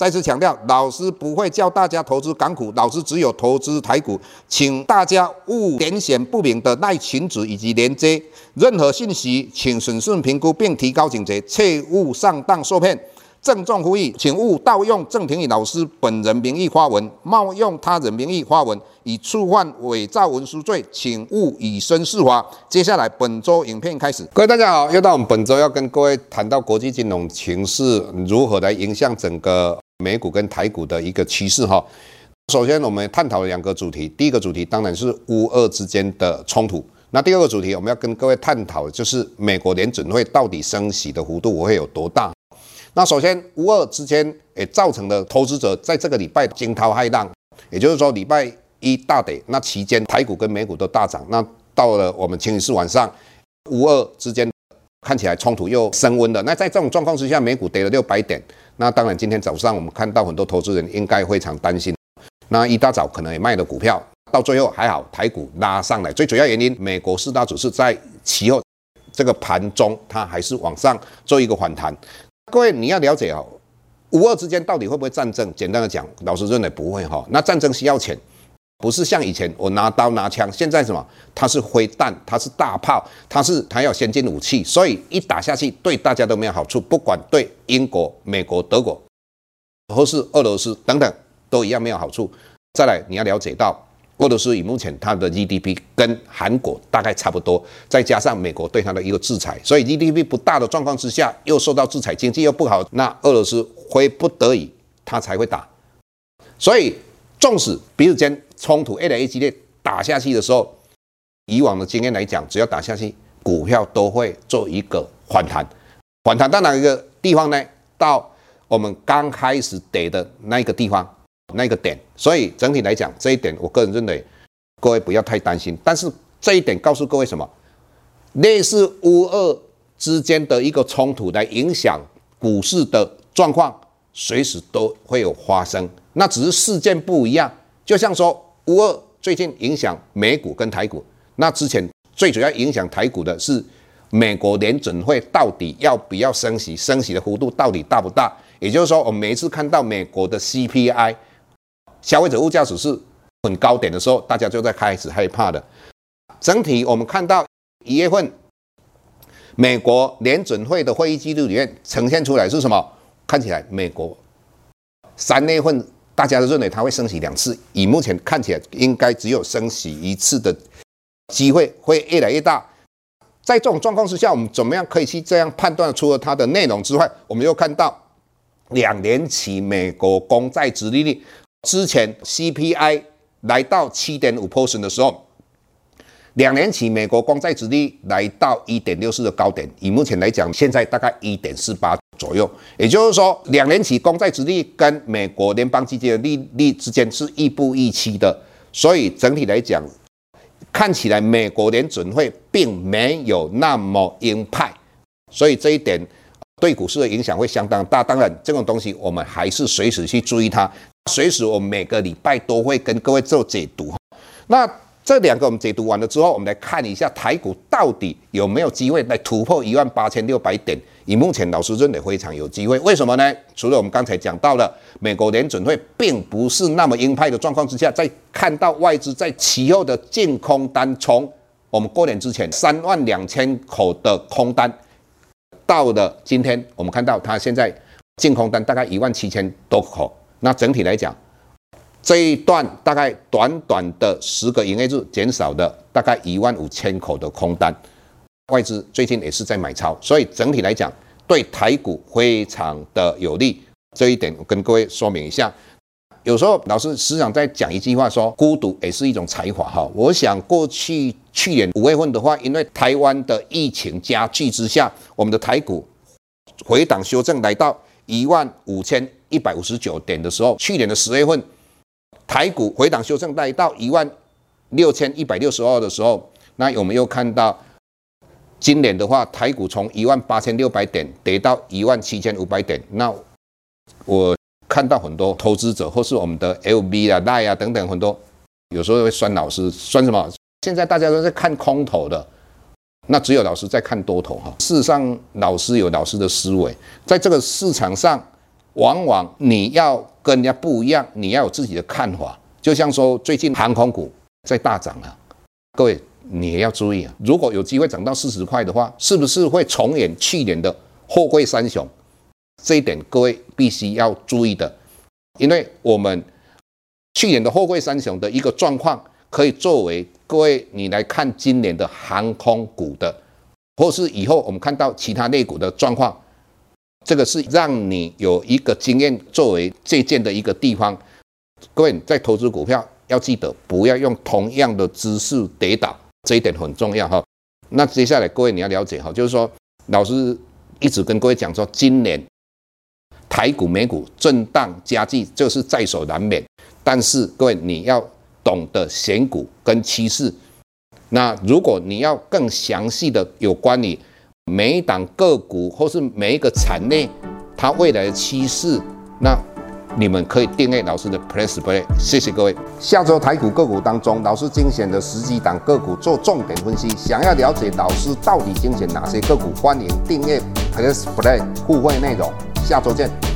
再次强调，老师不会教大家投资港股，老师只有投资台股，请大家勿点选不明的赖群组以及连接，任何信息请审慎评估并提高警觉，切勿上当受骗。郑重呼吁，请勿盗用郑庭宇老师本人名义发文，冒用他人名义发文，以触犯伪造文书罪，请勿以身试法。接下来本周影片开始，各位大家好，又到我们本周要跟各位谈到国际金融情势如何来影响整个美股跟台股的一个趋势哈。首先，我们探讨两个主题，第一个主题当然是乌俄之间的冲突，那第二个主题我们要跟各位探讨的就是美国联准会到底升息的幅度会有多大。那首先，乌俄之间也造成了投资者在这个礼拜惊涛骇浪，也就是说礼拜一大跌，那期间台股跟美股都大涨。那到了我们星期四晚上，乌俄之间看起来冲突又升温了。那在这种状况之下，美股跌了六百点。那当然，今天早上我们看到很多投资人应该非常担心。那一大早可能也卖了股票，到最后还好，台股拉上来。最主要原因，美国四大指数在其后这个盘中，它还是往上做一个反弹。各位，你要了解哦，五二之间到底会不会战争？简单的讲，老师认为不会哈。那战争需要钱，不是像以前我拿刀拿枪，现在什么？它是灰弹，它是大炮，它是它有先进武器，所以一打下去对大家都没有好处，不管对英国、美国、德国，或是俄罗斯等等，都一样没有好处。再来，你要了解到。俄罗斯以目前它的 GDP 跟韩国大概差不多，再加上美国对它的一个制裁，所以 GDP 不大的状况之下，又受到制裁，经济又不好，那俄罗斯非不得已它才会打。所以纵使彼此间冲突越来越激烈，打下去的时候，以往的经验来讲，只要打下去，股票都会做一个反弹。反弹到哪一个地方呢？到我们刚开始跌的那个地方。那个点，所以整体来讲，这一点我个人认为，各位不要太担心。但是这一点告诉各位什么？类似乌俄之间的一个冲突来影响股市的状况，随时都会有发生。那只是事件不一样。就像说乌二最近影响美股跟台股，那之前最主要影响台股的是美国联准会到底要不要升息，升息的幅度到底大不大？也就是说，我们每一次看到美国的 CPI。消费者物价指数很高点的时候，大家就在开始害怕了。整体我们看到一月份美国联准会的会议记录里面呈现出来是什么？看起来美国三月份大家都认为它会升息两次，以目前看起来应该只有升息一次的机会会越来越大。在这种状况之下，我们怎么样可以去这样判断？除了它的内容之外，我们又看到两年期美国公债殖利率。之前 CPI 来到七点五 percent 的时候，两年期美国公债殖利率来到一点六四的高点，以目前来讲，现在大概一点四八左右。也就是说，两年期公债殖利跟美国联邦基金的利率之间是亦步亦趋的。所以整体来讲，看起来美国联准会并没有那么鹰派，所以这一点对股市的影响会相当大。当然，这种东西我们还是随时去注意它。随时，我每个礼拜都会跟各位做解读。那这两个我们解读完了之后，我们来看一下台股到底有没有机会来突破一万八千六百点。以目前老师认为非常有机会。为什么呢？除了我们刚才讲到了美国联准会并不是那么鹰派的状况之下，在看到外资在其后的净空单，从我们过年之前三万两千口的空单，到了今天，我们看到它现在净空单大概一万七千多口。那整体来讲，这一段大概短短的十个营业日减少的大概一万五千口的空单，外资最近也是在买超，所以整体来讲对台股非常的有利。这一点我跟各位说明一下。有时候老师时常在讲一句话说，孤独也是一种才华哈。我想过去去年五月份的话，因为台湾的疫情加剧之下，我们的台股回档修正来到一万五千。一百五十九点的时候，去年的十月份，台股回档修正带到一万六千一百六十二的时候，那我们又看到今年的话，台股从一万八千六百点跌到一万七千五百点。那我看到很多投资者或是我们的 LB 啊、LINE 啊等等很多，有时候会酸老师，酸什么？现在大家都在看空头的，那只有老师在看多头哈。事实上，老师有老师的思维，在这个市场上，往往你要跟人家不一样，你要有自己的看法。就像说，最近航空股在大涨了，各位你也要注意啊。如果有机会涨到四十块的话，是不是会重演去年的货柜三雄？这一点各位必须要注意的，因为我们去年的货柜三雄的一个状况，可以作为各位你来看今年的航空股的，或是以后我们看到其他类股的状况，这个是让你有一个经验作为借鉴的一个地方。各位在投资股票要记得，不要用同样的姿势跌倒，这一点很重要哈。那接下来各位你要了解哈，就是说老师一直跟各位讲说，今年台股、美股震荡加剧，就是在所难免。但是各位你要懂得选股跟趋势。那如果你要更详细的有关于每一档个股或是每一个产业它未来的趋势，那。你们可以订阅老师的 Press Play，谢谢各位。下周台股个股当中，老师精选的十几档个股做重点分析。想要了解老师到底精选哪些个股，欢迎订阅 Press Play 互惠内容。下周见。